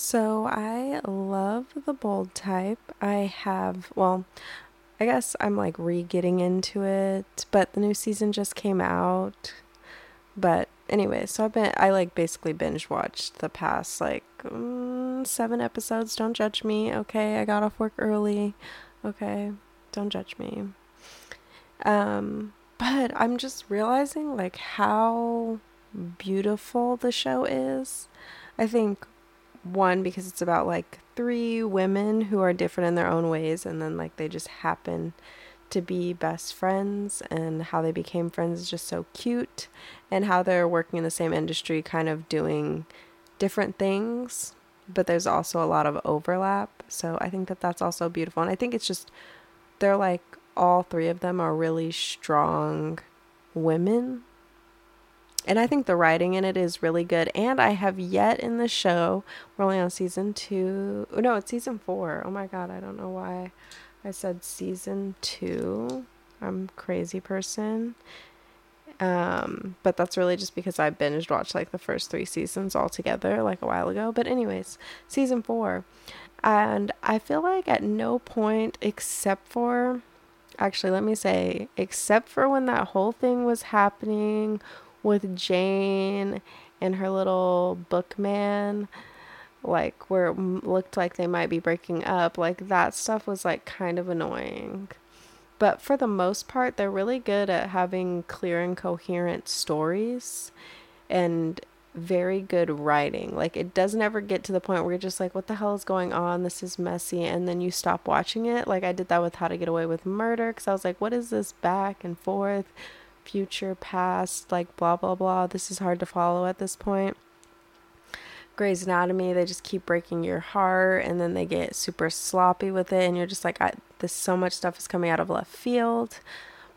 So I love the bold type. I have, well, I guess I'm like re getting into it, but the new season just came out. But anyway, so I've been, I like basically binge watched the past like mm, seven episodes. Don't judge me, okay? I got off work early, okay? Don't judge me. Um, but I'm just realizing like how beautiful the show is. I think one because it's about like three women who are different in their own ways and then like they just happen to be best friends and how they became friends is just so cute and how they're working in the same industry kind of doing different things but there's also a lot of overlap so i think that that's also beautiful and i think it's just they're like all three of them are really strong women and I think the writing in it is really good. And I have yet in the show, we're only on season two. No, it's season four. Oh my God, I don't know why I said season two. I'm crazy person. Um, but that's really just because I binged watched like the first three seasons all together like a while ago. But anyways, season four. And I feel like at no point except for actually let me say except for when that whole thing was happening with Jane and her little bookman like where it looked like they might be breaking up like that stuff was like kind of annoying. But for the most part they're really good at having clear and coherent stories and very good writing. Like it doesn't ever get to the point where you're just like what the hell is going on? This is messy and then you stop watching it. Like i did that with how to get away with murder because i was like what is this back and forth future, past, like blah blah blah. This is hard to follow at this point. Grey's Anatomy, they just keep breaking your heart and then they get super sloppy with it and you're just like I, this so much stuff is coming out of left field.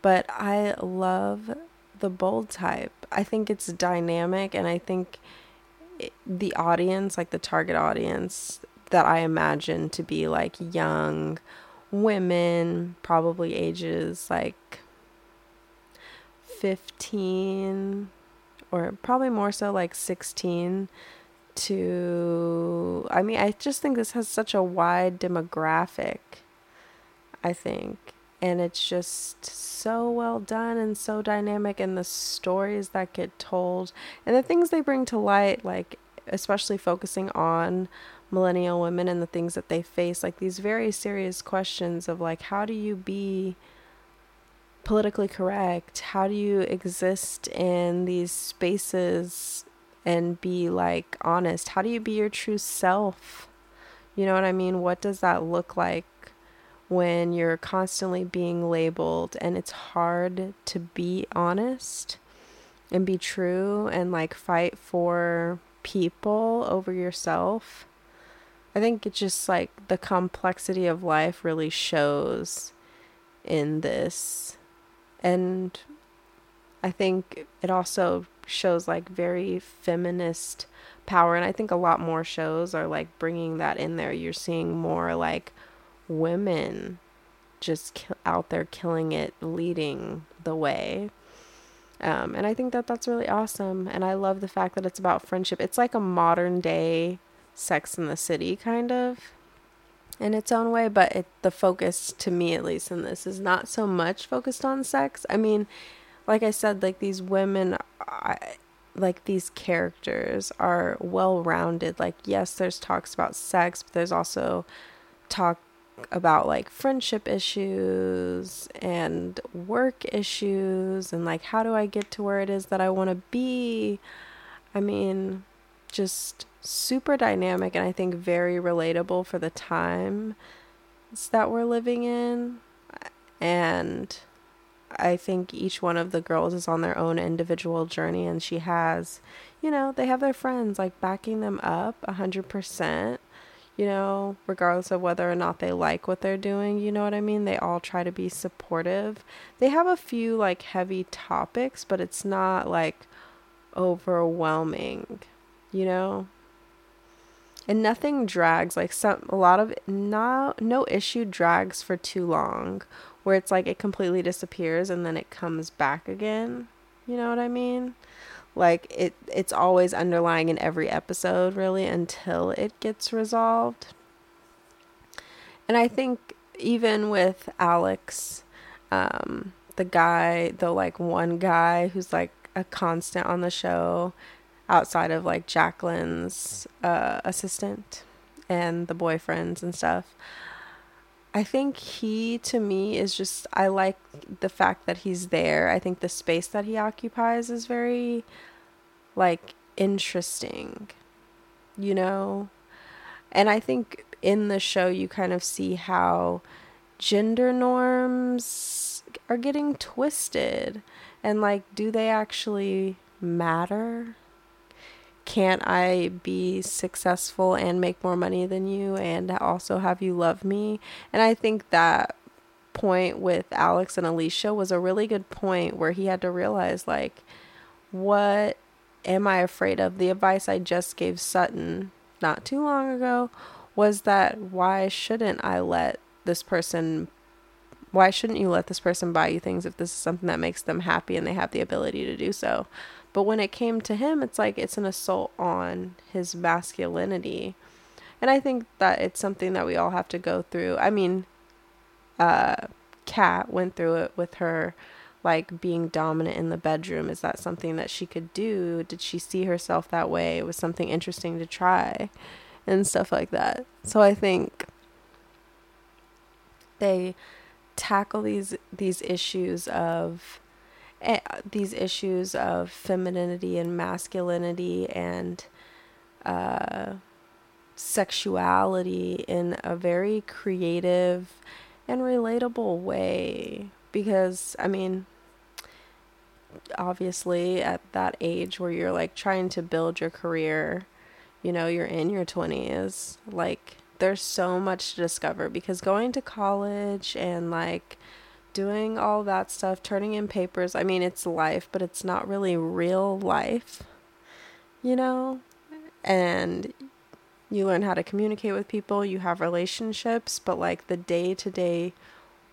But I love the bold type. I think it's dynamic and I think it, the audience, like the target audience that I imagine to be like young women, probably ages like 15 or probably more so like 16 to I mean I just think this has such a wide demographic I think. And it's just so well done and so dynamic and the stories that get told and the things they bring to light like especially focusing on millennial women and the things that they face like these very serious questions of like how do you be politically correct? How do you exist in these spaces and be like honest? How do you be your true self? You know what I mean? What does that look like when you're constantly being labeled and it's hard to be honest and be true and like fight for people over yourself? I think it's just like the complexity of life really shows in this and I think it also shows like very feminist power and I think a lot more shows are like bringing that in there. You're seeing more like women just ki- out there killing it, leading the way. Um, and I think that that's really awesome. And I love the fact that it's about friendship. It's like a modern day Sex in the City kind of in its own way, but it, the focus to me at least in this is not so much focused on sex. I mean, like I said, like these women, I, like these characters are well rounded. Like yes, there's talks about sex, but there's also talk about like friendship issues and work issues and like how do I get to where it is that I want to be. I mean, just super dynamic and I think very relatable for the time that we're living in. And I think each one of the girls is on their own individual journey and she has, you know, they have their friends like backing them up a 100%, you know, regardless of whether or not they like what they're doing, you know what I mean? They all try to be supportive. They have a few like heavy topics, but it's not like overwhelming, you know? And nothing drags like some a lot of no no issue drags for too long where it's like it completely disappears and then it comes back again you know what i mean Like it it's always underlying in every episode really until it gets resolved. And I think even with Alex, um, the guy, the like one guy who's like a constant on the show outside of like Jacqueline's uh, assistant and the boyfriends and stuff. I think he to me is just I like the fact that he's there. I think the space that he occupies is very like interesting. You know? And I think in the show you kind of see how gender norms are getting twisted and like do they actually matter? Can't I be successful and make more money than you and also have you love me? And I think that point with Alex and Alicia was a really good point where he had to realize like what am I afraid of? The advice I just gave Sutton not too long ago was that why shouldn't I let this person why shouldn't you let this person buy you things if this is something that makes them happy and they have the ability to do so? But when it came to him, it's like it's an assault on his masculinity. And I think that it's something that we all have to go through. I mean, uh, Kat went through it with her like being dominant in the bedroom. Is that something that she could do? Did she see herself that way? It was something interesting to try and stuff like that. So I think they tackle these these issues of Eh, these issues of femininity and masculinity and uh, sexuality in a very creative and relatable way. Because, I mean, obviously, at that age where you're like trying to build your career, you know, you're in your 20s, like, there's so much to discover because going to college and like doing all that stuff, turning in papers. I mean, it's life, but it's not really real life, you know? And you learn how to communicate with people, you have relationships, but like the day to day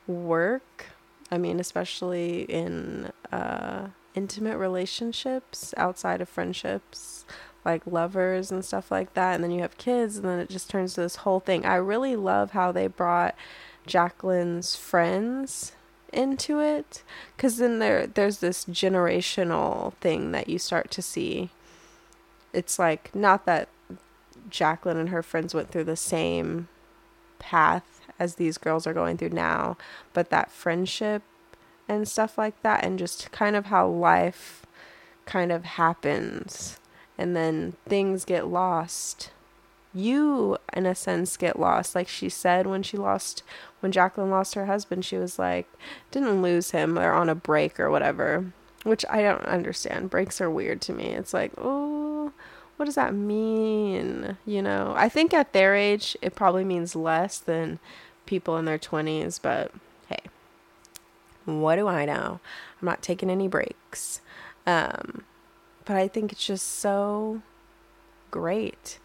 work, I mean, especially in uh, intimate relationships outside of friendships, like lovers and stuff like that, and then you have kids, and then it just turns to this whole thing. I really love how they brought Jacqueline's friends into it because then there there's this generational thing that you start to see it's like not that Jacqueline and her friends went through the same path as these girls are going through now but that friendship and stuff like that and just kind of how life kind of happens and then things get lost. You in a sense get lost. Like she said when she lost when Jacqueline lost her husband she was like didn't lose him or on a break or whatever which I don't understand. Breaks are weird to me. It's like oh what does that mean? You know? I think at their age it probably means less than people in their 20s but hey what do I know? I'm not taking any breaks. Um but I think it's just so great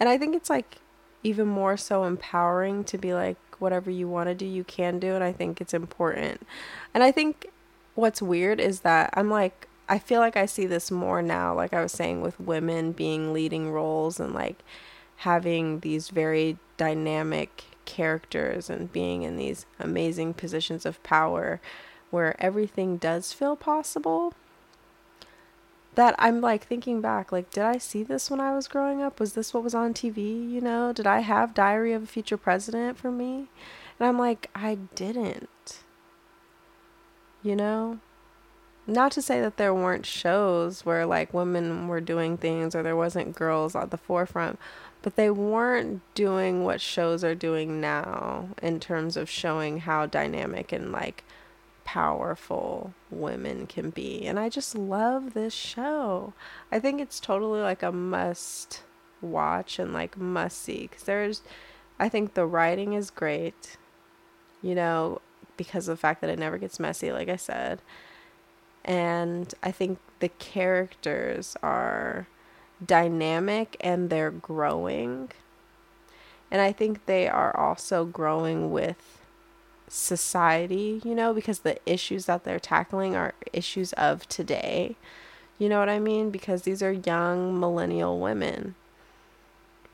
and I think it's like even more so empowering to be like, whatever you want to do, you can do. And I think it's important. And I think what's weird is that I'm like, I feel like I see this more now, like I was saying, with women being leading roles and like having these very dynamic characters and being in these amazing positions of power where everything does feel possible that I'm like thinking back, like, did I see this when I was growing up? Was this what was on TV? You know, did I have Diary of a Future President for me? And I'm like, I didn't. You know? Not to say that there weren't shows where like women were doing things or there wasn't girls at the forefront, but they weren't doing what shows are doing now in terms of showing how dynamic and like powerful women can be. And I just love this show. I think it's totally like a must watch and like must see because there's, I think the writing is great, you know, because of the fact that it never gets messy, like I said. And I think the characters are dynamic and they're growing. And I think they are also growing with society, you know, because the issues that they're tackling are issues of today, You know what I mean? Because these are young millennial women,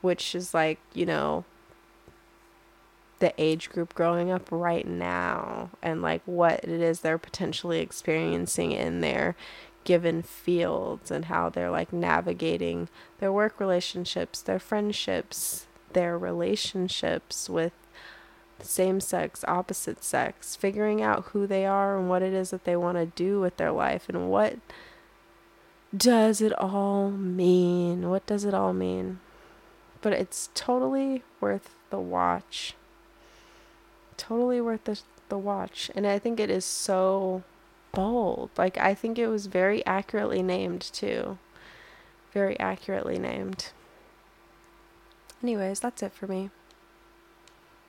which is like, you know, the age group growing up right now and like what it is they're potentially experiencing in their given fields and how they're like navigating their work relationships, their friendships, their relationships with same sex, opposite sex, figuring out who they are and what it is that they want to do with their life and what does it all mean? What does it all mean? But it's totally worth the watch. Totally worth the, the watch. And I think it is so bold. Like, I think it was very accurately named, too. Very accurately named. Anyways, that's it for me.